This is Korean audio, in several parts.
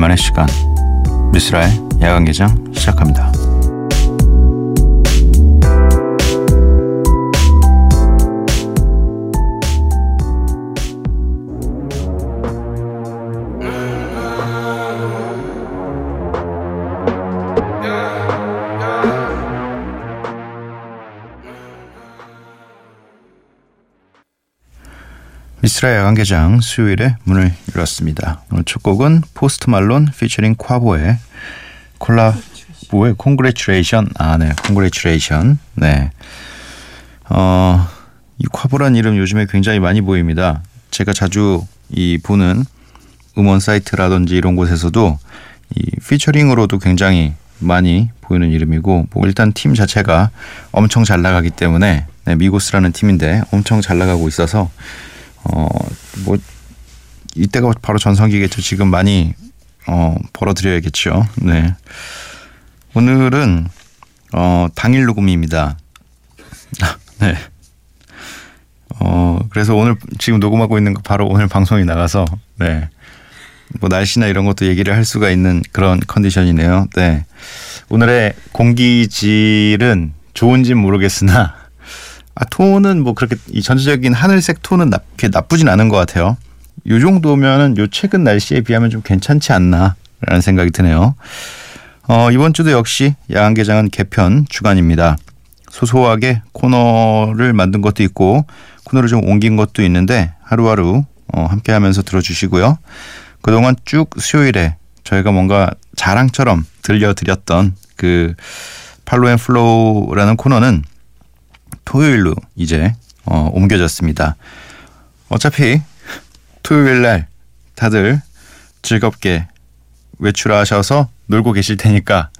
우리들만의 시간 미스라의 야간 개장 시작합니다. 미쓰라 야간 개장 수요일에 문을 열었습니다. 오늘 첫 곡은 포스트 말론 피처링 콰보의 콜라보의 Congratulation 아 네, Congratulation 네. 어, 이 콰보란 이름 요즘에 굉장히 많이 보입니다. 제가 자주 이 보는 음원 사이트라든지 이런 곳에서도 이 피처링으로도 굉장히 많이 보이는 이름이고 뭐 일단 팀 자체가 엄청 잘 나가기 때문에 네, 미고스라는 팀인데 엄청 잘 나가고 있어서 어, 뭐, 이때가 바로 전성기겠죠. 지금 많이, 어, 벌어드려야겠죠. 네. 오늘은, 어, 당일 녹음입니다. 네. 어, 그래서 오늘 지금 녹음하고 있는 거 바로 오늘 방송이 나가서, 네. 뭐 날씨나 이런 것도 얘기를 할 수가 있는 그런 컨디션이네요. 네. 오늘의 공기질은 좋은지 모르겠으나 아, 톤은 뭐 그렇게 이 전체적인 하늘색 톤은 나, 나쁘진 않은 것 같아요. 요 정도면은 요 최근 날씨에 비하면 좀 괜찮지 않나라는 생각이 드네요. 어, 이번 주도 역시 야간 개장은 개편 주간입니다. 소소하게 코너를 만든 것도 있고 코너를 좀 옮긴 것도 있는데 하루하루 어, 함께 하면서 들어주시고요. 그동안 쭉 수요일에 저희가 뭔가 자랑처럼 들려드렸던 그 Follow and Flow라는 코너는 토요일로 이제 어, 옮겨졌습니다. 어차피 토요일 날 다들 즐겁게 외출하셔서 놀고 계실 테니까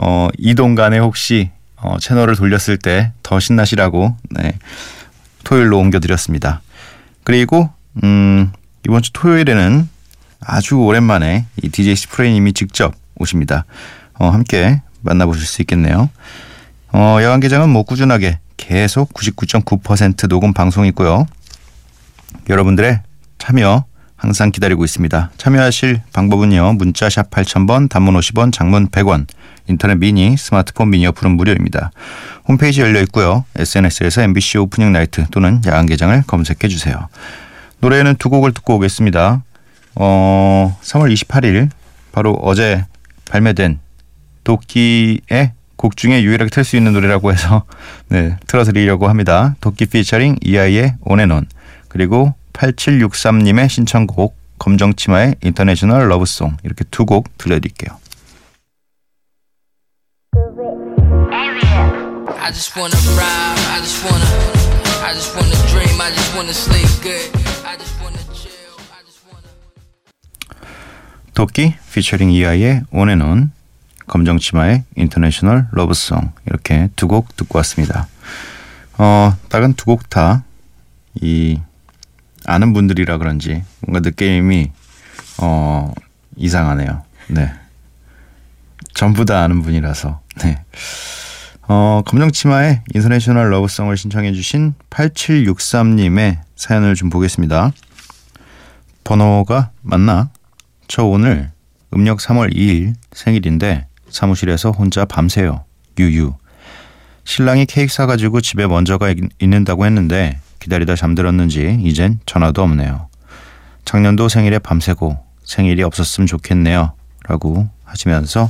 어, 이동 간에 혹시 어, 채널을 돌렸을 때 더 신나시라고 네, 토요일로 옮겨드렸습니다. 그리고 음, 이번 주 토요일에는 아주 오랜만에 이 DJ 스프레이님이 직접 오십니다. 어, 함께 만나보실 수 있겠네요. 어, 야간 개장은 뭐 꾸준하게 계속 99.9% 녹음 방송이고요. 여러분들의 참여 항상 기다리고 있습니다. 참여하실 방법은요. 문자샵 8000번, 단문 50원, 장문 100원, 인터넷 미니, 스마트폰 미니 어플은 무료입니다. 홈페이지 열려 있고요. SNS에서 MBC 오프닝 나이트 또는 야간 개장을 검색해 주세요. 노래는 두 곡을 듣고 오겠습니다. 어, 3월 28일 바로 어제 발매된 도끼의 곡 중에 유일하게 틀 수 있는 노래라고 해서 네, 틀어드리려고 합니다. 도끼 피처링 이아이의 온앤온 그리고 8763님의 신청곡 검정치마의 International Love Song 이렇게 두 곡 들려드릴게요. I just wanna ride, I just wanna, I just wanna dream, I just wanna sleep good, I just wanna chill, I just wanna. 도끼 피처링 이아이의 온앤온 검정치마의 International Love Song 이렇게 두 곡 듣고 왔습니다. 어, 다른 두 곡 다 이 아는 분들이라 그런지 뭔가 느낌이 어 이상하네요. 네. 전부 다 아는 분이라서. 네. 어, 검정치마의 인터내셔널 러브송을 신청해 주신 8763님의 사연을 좀 보겠습니다. 번호가 맞나? 저 오늘 음력 3월 2일 생일인데 사무실에서 혼자 밤새요. 유유. 신랑이 케이크 사가지고 집에 먼저 가 있는다고 했는데 기다리다 잠들었는지 이젠 전화도 없네요. 작년도 생일에 밤새고 생일이 없었으면 좋겠네요. 라고 하시면서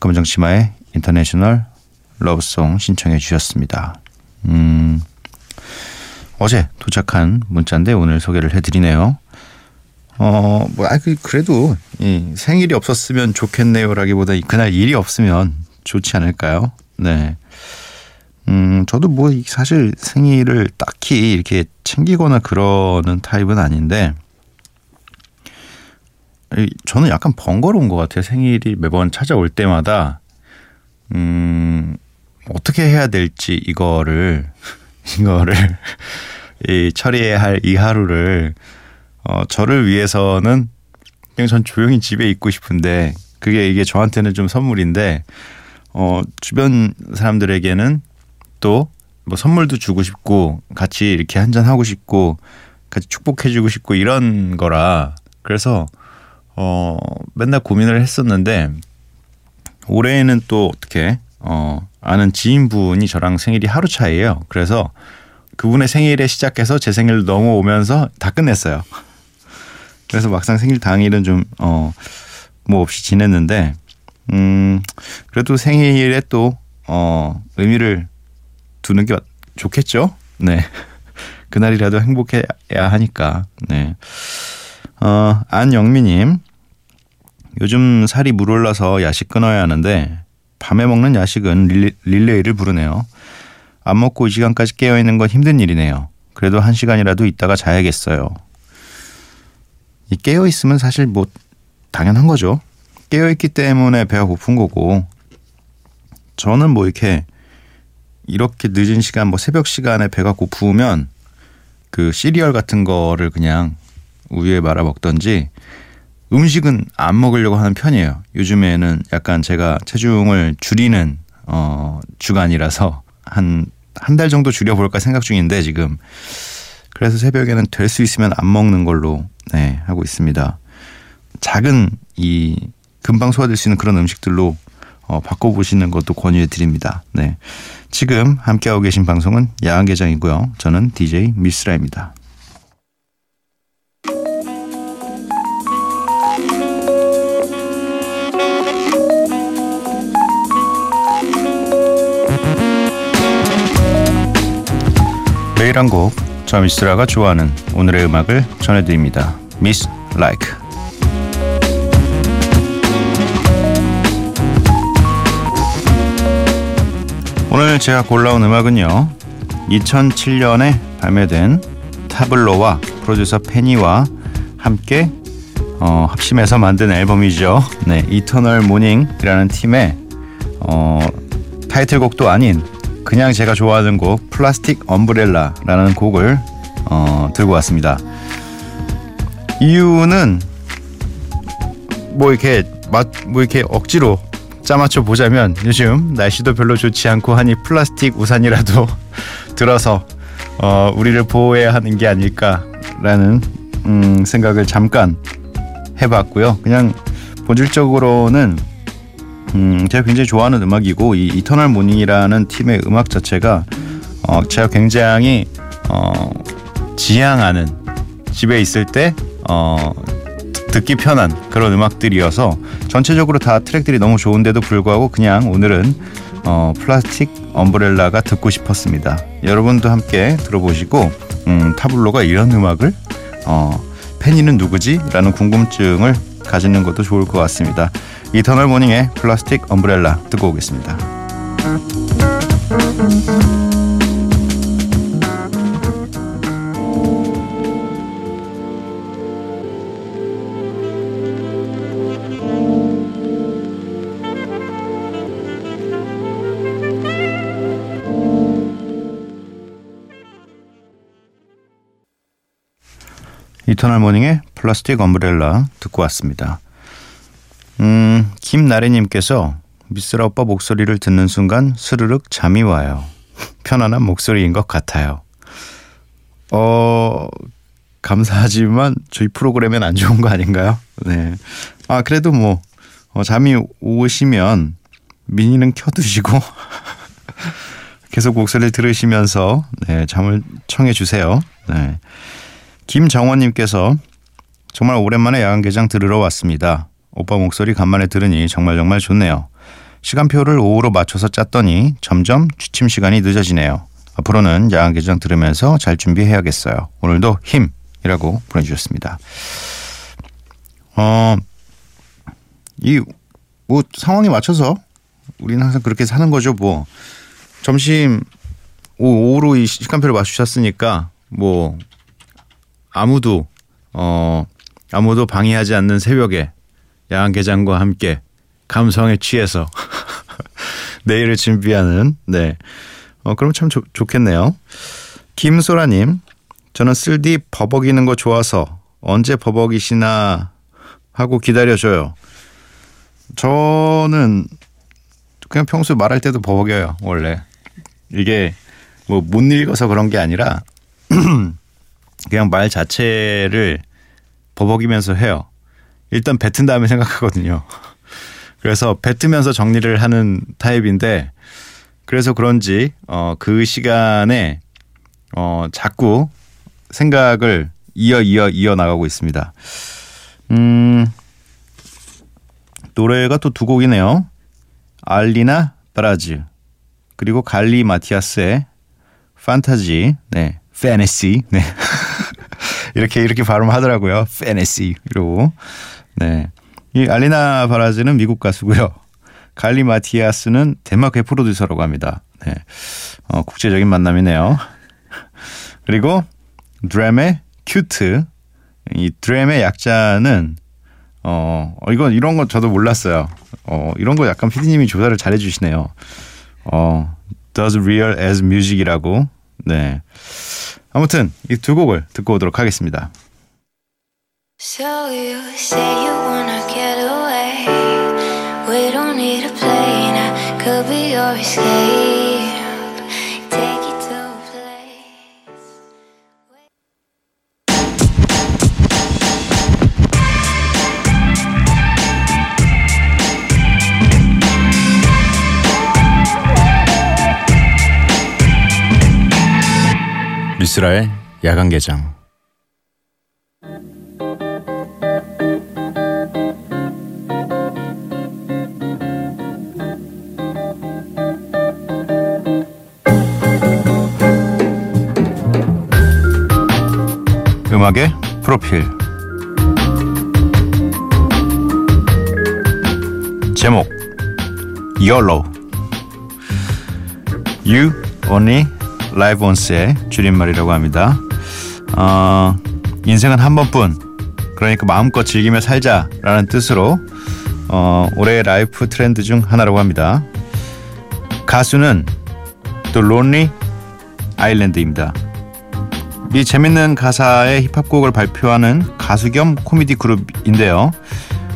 검정치마의 International Love Song 신청해 주셨습니다. 음, 어제 도착한 문자인데 오늘 소개를 해드리네요. 어, 뭐, 아, 그, 그래도, 이 생일이 없었으면 좋겠네요라기보다 그날 일이 없으면 좋지 않을까요? 네. 음, 저도 뭐, 사실 생일을 딱히 이렇게 챙기거나 그러는 타입은 아닌데, 저는 약간 번거로운 것 같아요. 생일이 매번 찾아올 때마다, 음, 어떻게 해야 될지 이거를, 이거를, 이 처리해야 할 이 하루를, 어, 저를 위해서는 그냥 전 조용히 집에 있고 싶은데 그게 이게 저한테는 좀 선물인데 어, 주변 사람들에게는 또 뭐 선물도 주고 싶고 같이 이렇게 한잔 하고 싶고 같이 축복해 주고 싶고 이런 거라 그래서 어 맨날 고민을 했었는데 올해는 또 어떻게 어 아는 지인분이 저랑 생일이 하루 차이예요. 그래서 그분의 생일에 시작해서 제 생일 넘어오면서 다 끝냈어요. 그래서 막상 생일 당일은 좀 어 뭐 없이 지냈는데 음 그래도 생일에 또 어 의미를 두는 게 좋겠죠. 네. 그날이라도 행복해야 하니까. 네. 어, 안영미님. 요즘 살이 물 올라서 야식 끊어야 하는데 밤에 먹는 야식은 릴레, 릴레이를 부르네요. 안 먹고 이 시간까지 깨어 있는 건 힘든 일이네요. 그래도 한 시간이라도 있다가 자야겠어요. 이 깨어 있으면 사실 뭐 당연한 거죠. 깨어 있기 때문에 배가 고픈 거고 저는 뭐 이렇게 이렇게 늦은 시간 뭐 새벽 시간에 배가 고프면 그 시리얼 같은 거를 그냥 우유에 말아 먹던지 음식은 안 먹으려고 하는 편이에요. 요즘에는 약간 제가 체중을 줄이는 어 주간이라서 한 한 달 정도 줄여볼까 생각 중인데 지금 그래서 새벽에는 될 수 있으면 안 먹는 걸로 네 하고 있습니다. 작은 이 금방 소화될 수 있는 그런 음식들로 어, 바꿔보시는 것도 권유해 드립니다. 네. 지금 함께하고 계신 방송은 야간개장이고요. 저는 DJ 미스라입니다. 매일 한 곡, 저 미쓰라가 좋아하는 오늘의 음악을 전해드립니다. 미쓰라이크. 오늘 제가 골라온 음악은요. 2007년에 발매된 타블로와 프로듀서 페니와 함께 어, 합심해서 만든 앨범이죠. 네, 이터널 모닝이라는 팀의 어, 타이틀곡도 아닌 그냥 제가 좋아하는 곡 플라스틱 엄브렐라라는 곡을 어, 들고 왔습니다. 이유는 뭐 이렇게 막뭐 이렇게 억지로 짜맞춰 보자면 요즘 날씨도 별로 좋지 않고 하니 플라스틱 우산이라도 들어서 어, 우리를 보호해야 하는 게 아닐까라는 음, 생각을 잠깐 해봤고요. 그냥 본질적으로는 음, 제가 굉장히 좋아하는 음악이고 이 이터널 모닝이라는 팀의 음악 자체가 어, 제가 굉장히 어, 지향하는 집에 있을 때 어, 듣기 편한 그런 음악들이어서 전체적으로 다 트랙들이 너무 좋은데도 불구하고 그냥 오늘은 어, Plastic Umbrella가 듣고 싶었습니다. 여러분도 함께 들어보시고 음, 타블로가 이런 음악을 어, 페니는 누구지? 라는 궁금증을 가지는 것도 좋을 것 같습니다. 이터널 모닝의 Plastic Umbrella 듣고 오겠습니다. Eternal Morning의 Plastic Umbrella 듣고 왔습니다. 음, 김나래님께서 미쓰라 오빠 목소리를 듣는 순간 스르륵 잠이 와요. 편안한 목소리인 것 같아요. 어, 감사하지만 저희 프로그램엔 안 좋은 거 아닌가요? 네. 아, 그래도 뭐, 어, 잠이 오시면 미니는 켜두시고 계속 목소리를 들으시면서 네, 잠을 청해 주세요. 네. 김정원님께서 정말 오랜만에 야간 개장 들으러 왔습니다. 오빠 목소리 간만에 들으니 정말 정말 좋네요. 시간표를 오후로 맞춰서 짰더니 점점 취침 시간이 늦어지네요. 앞으로는 야간 개장 들으면서 잘 준비해야겠어요. 오늘도 힘이라고 보내주셨습니다. 어, 이, 뭐, 상황에 맞춰서 우리는 항상 그렇게 사는 거죠, 뭐. 점심, 오후로 이 시간표를 맞추셨으니까, 뭐, 아무도 어 아무도 방해하지 않는 새벽에 개장과 함께 감성에 취해서 내일을 준비하는 네. 어 그럼 참 조, 좋겠네요. 김소라님, 저는 쓸디 버벅이는 거 좋아서 언제 버벅이시나 하고 기다려줘요. 저는 그냥 평소에 말할 때도 버벅여요 원래 이게 뭐 못 읽어서 그런 게 아니라 그냥 말 자체를 버벅이면서 해요. 일단 뱉은 다음에 생각하거든요. 그래서 뱉으면서 정리를 하는 타입인데 그래서 그런지 어, 그 시간에 어, 자꾸 생각을 이어 이어 이어 나가고 있습니다. 음, 노래가 또 두 곡이네요. 알리나 브라즈 그리고 갈리 마티아스의 판타지, 네, 패니시, 네. 이렇게 이렇게 발음하더라고요. 패니시 이러고. 네. 이 알리나 바라즈는 미국 가수고요. 갈리 마티아스는 덴마크의 프로듀서라고 합니다. 네. 어, 국제적인 만남이네요. 그리고 드램의 큐트. 이 드램의 약자는 어, 어 이건 이런 거 저도 몰랐어요. 어, 이런 거 약간 피디님이 조사를 잘해 주시네요. 어, does real as music이라고. 네. 아무튼 이 두 곡을 듣고 오도록 하겠습니다. So you say you wanna get away. We don't need a plane. I could be your escape. Take you to a place. 미스라의 야간 개장. 음악의 프로필 제목 YOLO You Only Live Once의 줄임말이라고 합니다. 어, 인생은 한 번뿐 그러니까 마음껏 즐기며 살자라는 뜻으로 어, 올해의 라이프 트렌드 중 하나라고 합니다. 가수는 The Lonely Island입니다. 이 재밌는 가사의 힙합곡을 발표하는 가수 겸 코미디 그룹인데요.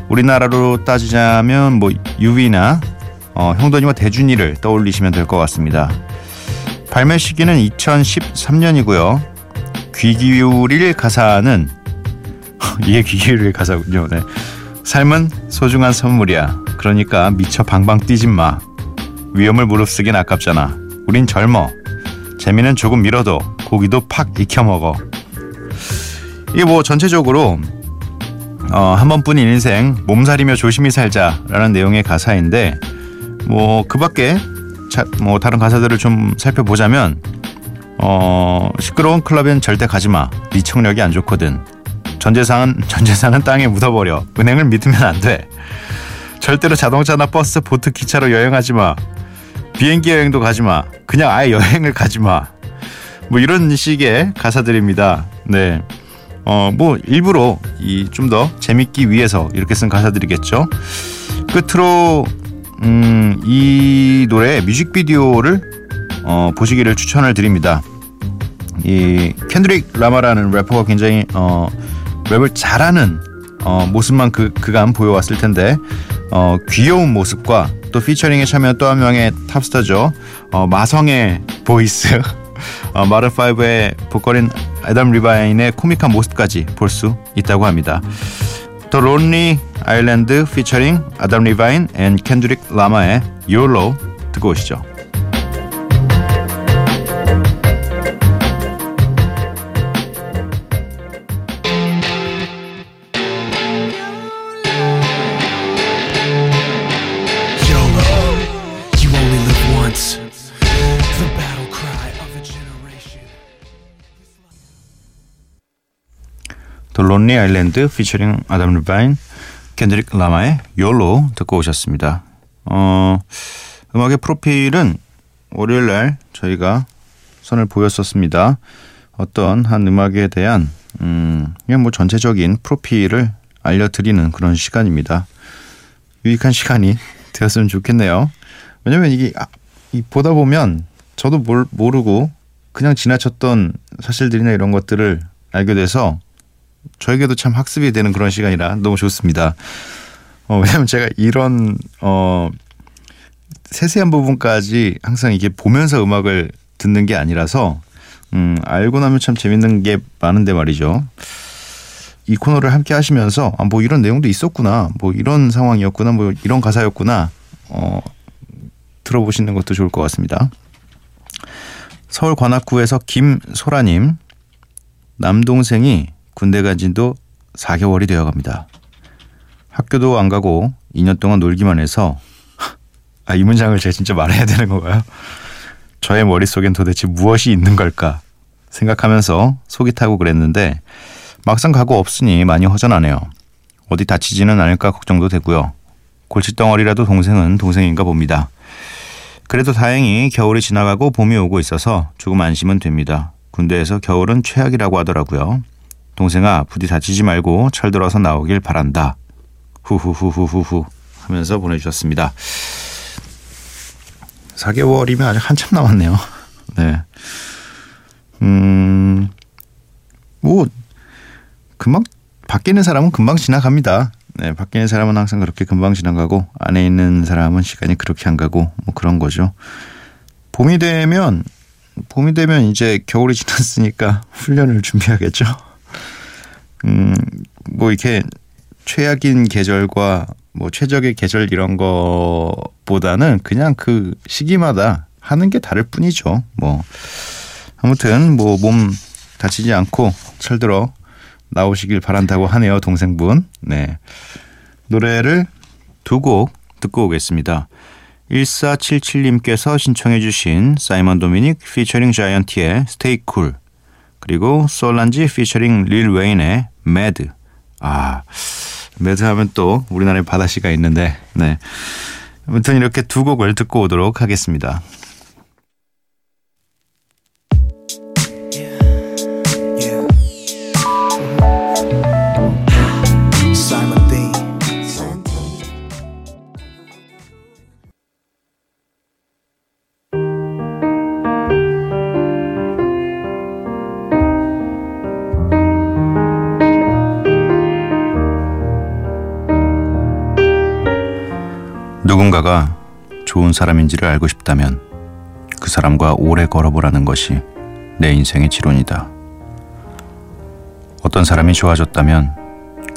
우리나라로 따지자면 뭐 유비나 어, 형돈이와 대준이를 떠올리시면 될 것 같습니다. 발매 시기는 2013년이고요. 귀 기울일 가사는 이게 귀 기울일 가사군요. 네. 삶은 소중한 선물이야. 그러니까 미쳐 방방 뛰지 마. 위험을 무릅쓰긴 아깝잖아. 우린 젊어. 재미는 조금 미뤄도 고기도 팍 익혀 먹어. 이게 뭐 전체적으로 어, 한 번뿐인 인생 몸살이며 조심히 살자라는 내용의 가사인데 뭐 그밖에 자, 뭐 다른 가사들을 좀 살펴보자면 어, 시끄러운 클럽엔 절대 가지 마. 네 청력이 안 좋거든. 전 재산은 전 재산은 땅에 묻어버려. 은행을 믿으면 안 돼. 절대로 자동차나 버스, 보트, 기차로 여행하지 마. 비행기 여행도 가지 마. 그냥 아예 여행을 가지 마. 뭐 이런 식의 가사들입니다. 네. 어, 뭐 일부러 이 좀 더 재밌기 위해서 이렇게 쓴 가사들이겠죠. 끝으로 음, 이 노래 뮤직비디오를 어, 보시기를 추천을 드립니다. 이 켄드릭 라마라는 래퍼가 굉장히 어, 랩을 잘하는 어, 모습만 그 그간 보여왔을 텐데 어, 귀여운 모습과 또 피처링에 참여한 또 한 명의 탑스타죠. 어, 마성의 보이스 어, Maroon 5의 보컬인 애덤 리바인의 코믹한 모습까지 볼 수 있다고 합니다. The Lonely Island 피처링 Adam Levine and Kendrick Lamar의 YOLO 듣고 오시죠. 더 론리 아일랜드 피처링 아담 리바인 켄드릭 라마의 YOLO 듣고 오셨습니다. 어, 음악의 프로필은 월요일 날 저희가 선을 보였었습니다. 어떤 한 음악에 대한 음, 그냥 뭐 전체적인 프로필을 알려드리는 그런 시간입니다. 유익한 시간이 되었으면 좋겠네요. 왜냐면 이게 아, 이 보다 보면 저도 뭘 모르고 그냥 지나쳤던 사실들이나 이런 것들을 알게 돼서 저에게도 참 학습이 되는 그런 시간이라 너무 좋습니다. 어, 왜냐면 제가 이런 어 세세한 부분까지 항상 이게 보면서 음악을 듣는 게 아니라서 음, 알고 나면 참 재밌는 게 많은데 말이죠. 이 코너를 함께 하시면서 아, 뭐 이런 내용도 있었구나, 뭐 이런 상황이었구나, 뭐 이런 가사였구나, 어, 들어보시는 것도 좋을 것 같습니다. 서울 관악구에서 김소라님 남동생이 군대 간 지도 4개월이 되어 갑니다. 학교도 안 가고 2년 동안 놀기만 해서 아, 이 문장을 제가 진짜 말해야 되는 건가요? 저의 머릿속엔 도대체 무엇이 있는 걸까 생각하면서 속이 타고 그랬는데 막상 가고 없으니 많이 허전하네요. 어디 다치지는 않을까 걱정도 되고요. 골칫덩어리라도 동생은 동생인가 봅니다. 그래도 다행히 겨울이 지나가고 봄이 오고 있어서 조금 안심은 됩니다. 군대에서 겨울은 최악이라고 하더라고요. 동생아 부디 다치지 말고 철들어서 나오길 바란다. 후후후후후후 하면서 보내주셨습니다. 4개월이면 아직 한참 남았네요. 네. 음, 뭐, 금방, 밖에 있는 사람은 금방 지나갑니다. 네, 밖에 있는 사람은 항상 그렇게 금방 지나가고, 안에 있는 사람은 시간이 그렇게 안 가고, 뭐 그런 거죠. 봄이 되면, 봄이 되면 이제 겨울이 지났으니까 훈련을 준비하겠죠. 음, 뭐 이렇게 최악인 계절과 뭐 최적의 계절 이런 거보다는 그냥 그 시기마다 하는 게 다를 뿐이죠. 뭐 아무튼 뭐 몸 다치지 않고 철들어 나오시길 바란다고 하네요, 동생분. 네. 노래를 두 곡 듣고 오겠습니다. 1477님께서 신청해 주신 사이먼 도미닉 피처링 자이언티의 Stay Cool 그리고 솔란지 피처링 릴 웨인의 Mad 아 Mad 하면 또 우리나라에 바다시가 있는데 네 아무튼 이렇게 두 곡을 듣고 오도록 하겠습니다. 누군가가 좋은 사람인지를 알고 싶다면 그 사람과 오래 걸어보라는 것이 내 인생의 지론이다. 어떤 사람이 좋아졌다면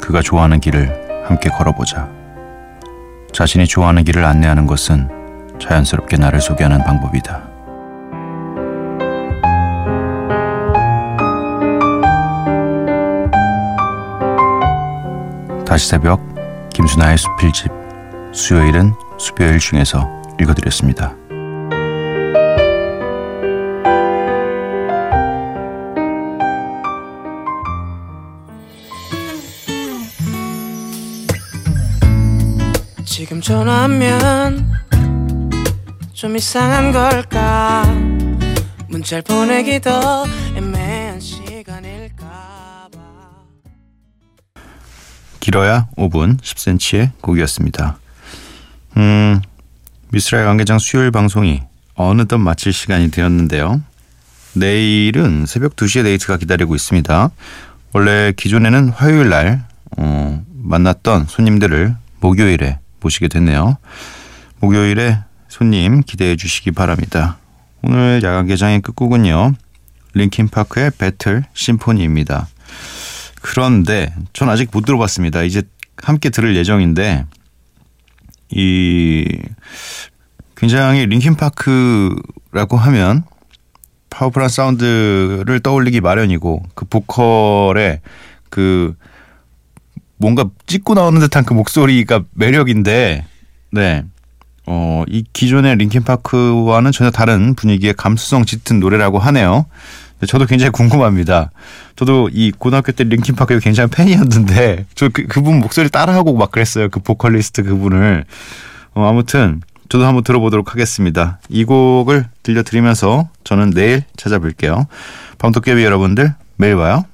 그가 좋아하는 길을 함께 걸어보자. 자신이 좋아하는 길을 안내하는 것은 자연스럽게 나를 소개하는 방법이다. 다시 새벽 김순아의 수필집 수요일은 수요일 중에서 읽어드렸습니다. 지금 전화하면 좀 이상한 걸까 문자를 보내기도 애매한 시간일까 길어야 5분 10cm의 곡이었습니다. 음, 미스라엘 관계장 수요일 방송이 어느덧 마칠 시간이 되었는데요. 내일은 새벽 2시에 데이트가 기다리고 있습니다. 원래 기존에는 화요일 날 어, 만났던 손님들을 목요일에 모시게 됐네요. 목요일에 손님 기대해 주시기 바랍니다. 오늘 야간 개장의 끝곡은요. 링킨 파크의 배틀 심포니입니다. 그런데 전 아직 못 들어봤습니다. 이제 함께 들을 예정인데 이 굉장히 링킨파크라고 하면 파워풀한 사운드를 떠올리기 마련이고 그 보컬의 그 뭔가 찍고 나오는 듯한 그 목소리가 매력인데 네. 어, 이 기존의 링킨파크와는 전혀 다른 분위기의 감수성 짙은 노래라고 하네요. 저도 굉장히 궁금합니다. 저도 이 고등학교 때 링킨파크의 굉장히 팬이었는데 저 그, 그분 목소리 따라하고 막 그랬어요. 그 보컬리스트 그분을. 어, 아무튼 저도 한번 들어보도록 하겠습니다. 이 곡을 들려드리면서 저는 내일 찾아뵐게요. 밤도깨비 여러분들 매일 봐요.